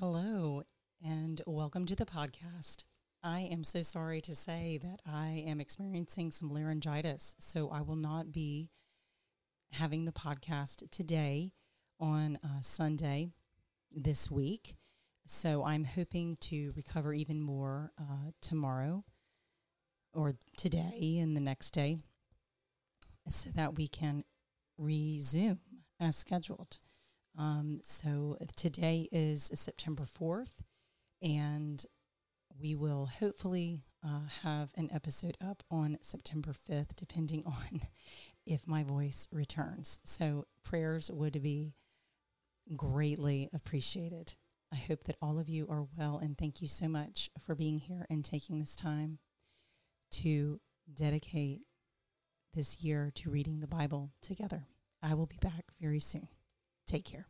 Hello, and welcome to the podcast. I am so sorry to say that I am experiencing some laryngitis, so I will not be having the podcast today on uh, Sunday this week. So I'm hoping to recover even more uh, tomorrow or today and the next day so that we can resume as scheduled. Um, so today is September 4th, and we will hopefully uh, have an episode up on September 5th, depending on if my voice returns. So prayers would be greatly appreciated. I hope that all of you are well, and thank you so much for being here and taking this time to dedicate this year to reading the Bible together. I will be back very soon. Take care.